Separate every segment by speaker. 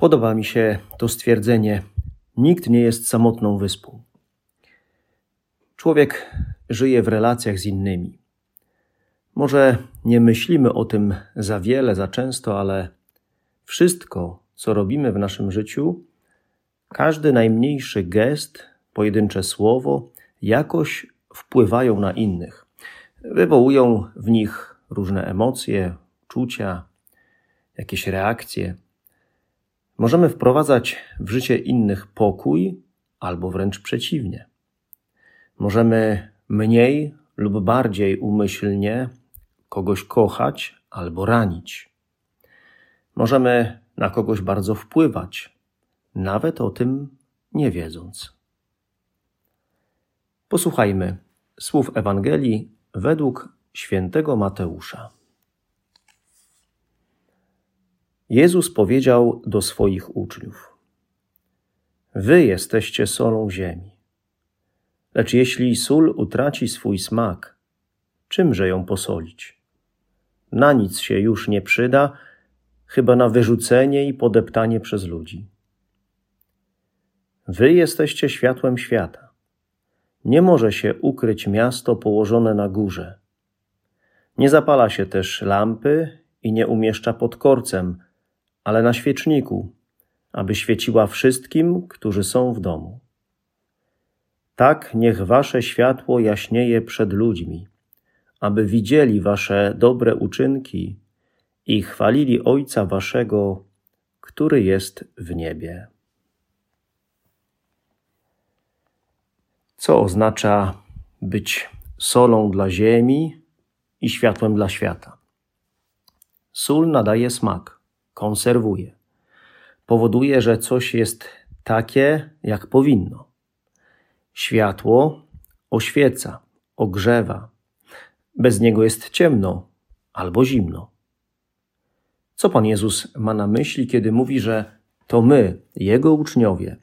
Speaker 1: Podoba mi się to stwierdzenie: nikt nie jest samotną wyspą. Człowiek żyje w relacjach z innymi. Może nie myślimy o tym za wiele, za często, ale wszystko, co robimy w naszym życiu, każdy najmniejszy gest, pojedyncze słowo, jakoś wpływają na innych. Wywołują w nich różne emocje, czucia, jakieś reakcje. Możemy wprowadzać w życie innych pokój, albo wręcz przeciwnie. Możemy mniej lub bardziej umyślnie kogoś kochać albo ranić. Możemy na kogoś bardzo wpływać, nawet o tym nie wiedząc. Posłuchajmy słów Ewangelii według świętego Mateusza. Jezus powiedział do swoich uczniów: Wy jesteście solą ziemi. Lecz jeśli sól utraci swój smak, czymże ją posolić? Na nic się już nie przyda, chyba na wyrzucenie i podeptanie przez ludzi. Wy jesteście światłem świata. Nie może się ukryć miasto położone na górze. Nie zapala się też lampy i nie umieszcza pod korcem, ale na świeczniku, aby świeciła wszystkim, którzy są w domu. Tak niech wasze światło jaśnieje przed ludźmi, aby widzieli wasze dobre uczynki i chwalili Ojca waszego, który jest w niebie. Co oznacza być solą dla ziemi i światłem dla świata? Sól nadaje smak konserwuje. Powoduje, że coś jest takie, jak powinno. Światło oświeca, ogrzewa. Bez niego jest ciemno albo zimno. Co Pan Jezus ma na myśli, kiedy mówi, że to my, Jego uczniowie,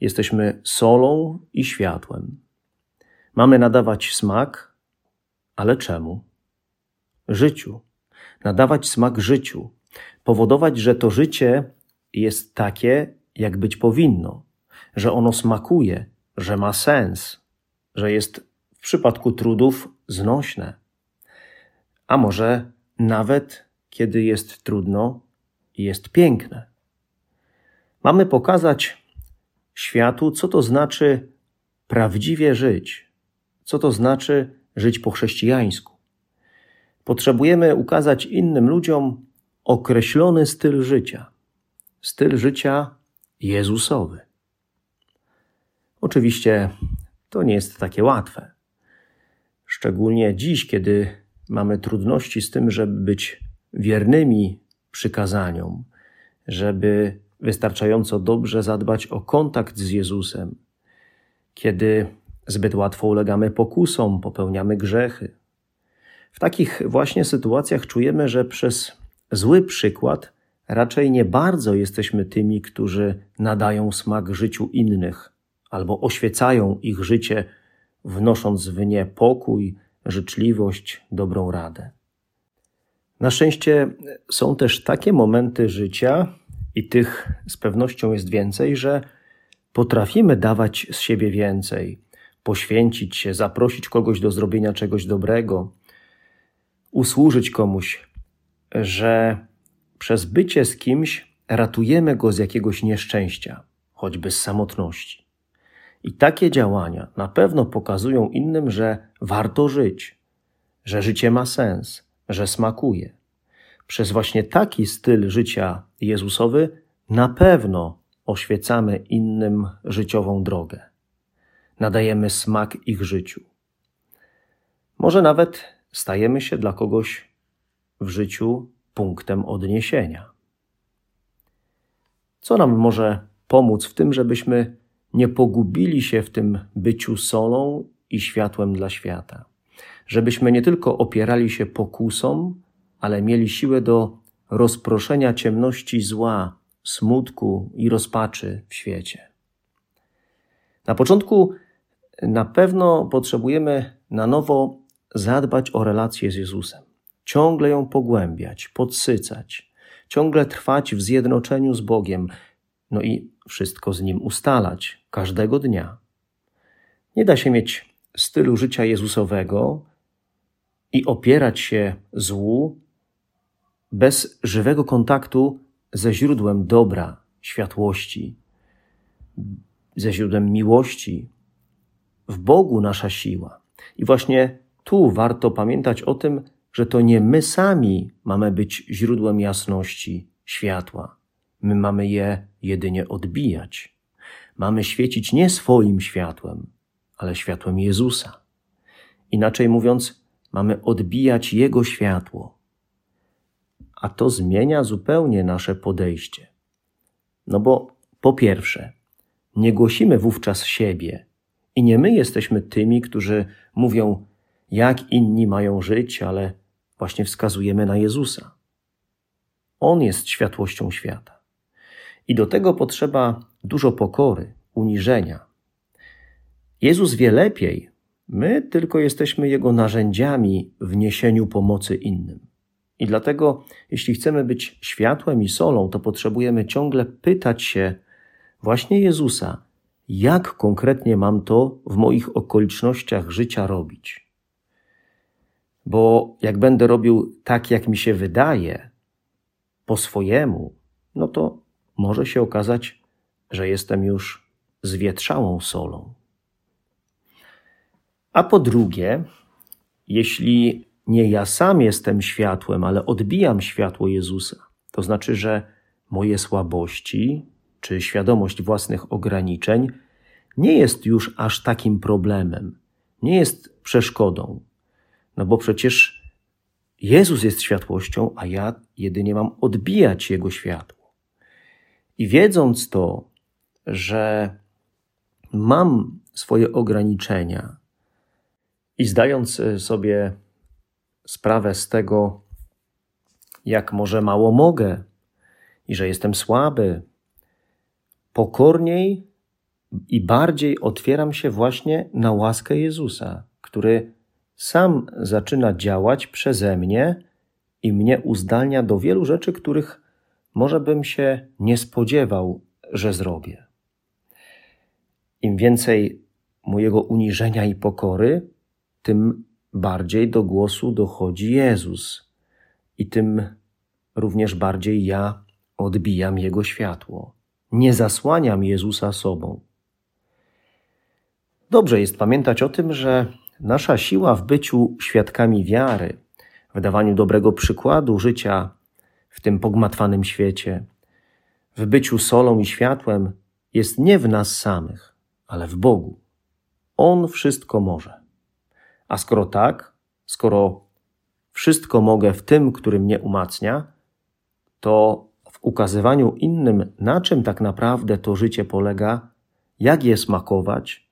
Speaker 1: jesteśmy solą i światłem? Mamy nadawać smak, ale czemu? Życiu. Nadawać smak życiu, powodować, że to życie jest takie, jak być powinno, że ono smakuje, że ma sens, że jest w przypadku trudów znośne. A może nawet kiedy jest trudno, jest piękne. Mamy pokazać światu, co to znaczy prawdziwie żyć, co to znaczy żyć po chrześcijańsku. Potrzebujemy ukazać innym ludziom, określony styl życia. Styl życia Jezusowy. Oczywiście to nie jest takie łatwe. Szczególnie dziś, kiedy mamy trudności z tym, żeby być wiernymi przykazaniom, żeby wystarczająco dobrze zadbać o kontakt z Jezusem, kiedy zbyt łatwo ulegamy pokusom, popełniamy grzechy. W takich właśnie sytuacjach czujemy, że przez zły przykład, raczej nie bardzo jesteśmy tymi, którzy nadają smak życiu innych albo oświecają ich życie, wnosząc w nie pokój, życzliwość, dobrą radę. Na szczęście są też takie momenty życia, i tych z pewnością jest więcej, że potrafimy dawać z siebie więcej, poświęcić się, zaprosić kogoś do zrobienia czegoś dobrego, usłużyć komuś, że przez bycie z kimś ratujemy go z jakiegoś nieszczęścia, choćby z samotności. I takie działania na pewno pokazują innym, że warto żyć, że życie ma sens, że smakuje. Przez właśnie taki styl życia Jezusowy na pewno oświecamy innym życiową drogę. Nadajemy smak ich życiu. Może nawet stajemy się dla kogoś w życiu punktem odniesienia. Co nam może pomóc w tym, żebyśmy nie pogubili się w tym byciu solą i światłem dla świata. Żebyśmy nie tylko opierali się pokusom, ale mieli siłę do rozproszenia ciemności zła, smutku i rozpaczy w świecie. Na początku na pewno potrzebujemy na nowo zadbać o relację z Jezusem, ciągle ją pogłębiać, podsycać, ciągle trwać w zjednoczeniu z Bogiem, no i wszystko z Nim ustalać każdego dnia. Nie da się mieć stylu życia Jezusowego i opierać się złu bez żywego kontaktu ze źródłem dobra, światłości, ze źródłem miłości. W Bogu nasza siła. I właśnie tu warto pamiętać o tym, że to nie my sami mamy być źródłem jasności, światła. My mamy je jedynie odbijać. Mamy świecić nie swoim światłem, ale światłem Jezusa. Inaczej mówiąc, mamy odbijać Jego światło. A to zmienia zupełnie nasze podejście. No bo po pierwsze, nie głosimy wówczas siebie i nie my jesteśmy tymi, którzy mówią, jak inni mają żyć, ale właśnie wskazujemy na Jezusa. On jest światłością świata. I do tego potrzeba dużo pokory, uniżenia. Jezus wie lepiej, my tylko jesteśmy Jego narzędziami w niesieniu pomocy innym. I dlatego, jeśli chcemy być światłem i solą, to potrzebujemy ciągle pytać się właśnie Jezusa, jak konkretnie mam to w moich okolicznościach życia robić. Bo jak będę robił tak, jak mi się wydaje, po swojemu, no to może się okazać, że jestem już zwietrzałą solą. A po drugie, jeśli nie ja sam jestem światłem, ale odbijam światło Jezusa, to znaczy, że moje słabości czy świadomość własnych ograniczeń nie jest już aż takim problemem, nie jest przeszkodą, no bo przecież Jezus jest światłością, a ja jedynie mam odbijać Jego światło. I wiedząc to, że mam swoje ograniczenia i zdając sobie sprawę z tego, jak może mało mogę i że jestem słaby, pokorniej i bardziej otwieram się właśnie na łaskę Jezusa, który sam zaczyna działać przeze mnie i mnie uzdalnia do wielu rzeczy, których może bym się nie spodziewał, że zrobię. Im więcej mojego uniżenia i pokory, tym bardziej do głosu dochodzi Jezus i tym również bardziej ja odbijam Jego światło. Nie zasłaniam Jezusa sobą. Dobrze jest pamiętać o tym, że nasza siła w byciu świadkami wiary, w dawaniu dobrego przykładu życia w tym pogmatwanym świecie, w byciu solą i światłem jest nie w nas samych, ale w Bogu. On wszystko może. A skoro tak, skoro wszystko mogę w tym, który mnie umacnia, to w ukazywaniu innym, na czym tak naprawdę to życie polega, jak je smakować,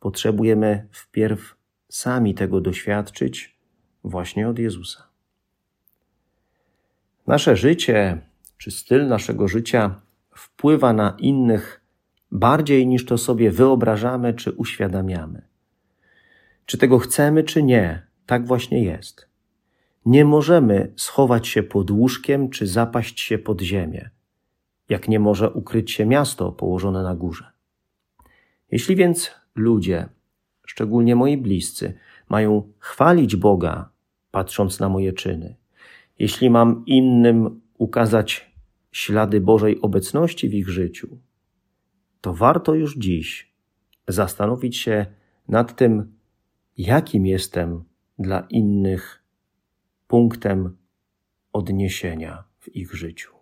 Speaker 1: potrzebujemy wpierw sami tego doświadczyć właśnie od Jezusa. Nasze życie, czy styl naszego życia wpływa na innych bardziej niż to sobie wyobrażamy czy uświadamiamy. Czy tego chcemy, czy nie, tak właśnie jest. Nie możemy schować się pod łóżkiem czy zapaść się pod ziemię, jak nie może ukryć się miasto położone na górze. Jeśli więc ludzie, szczególnie moi bliscy, mają chwalić Boga, patrząc na moje czyny, jeśli mam innym ukazać ślady Bożej obecności w ich życiu, to warto już dziś zastanowić się nad tym, jakim jestem dla innych punktem odniesienia w ich życiu.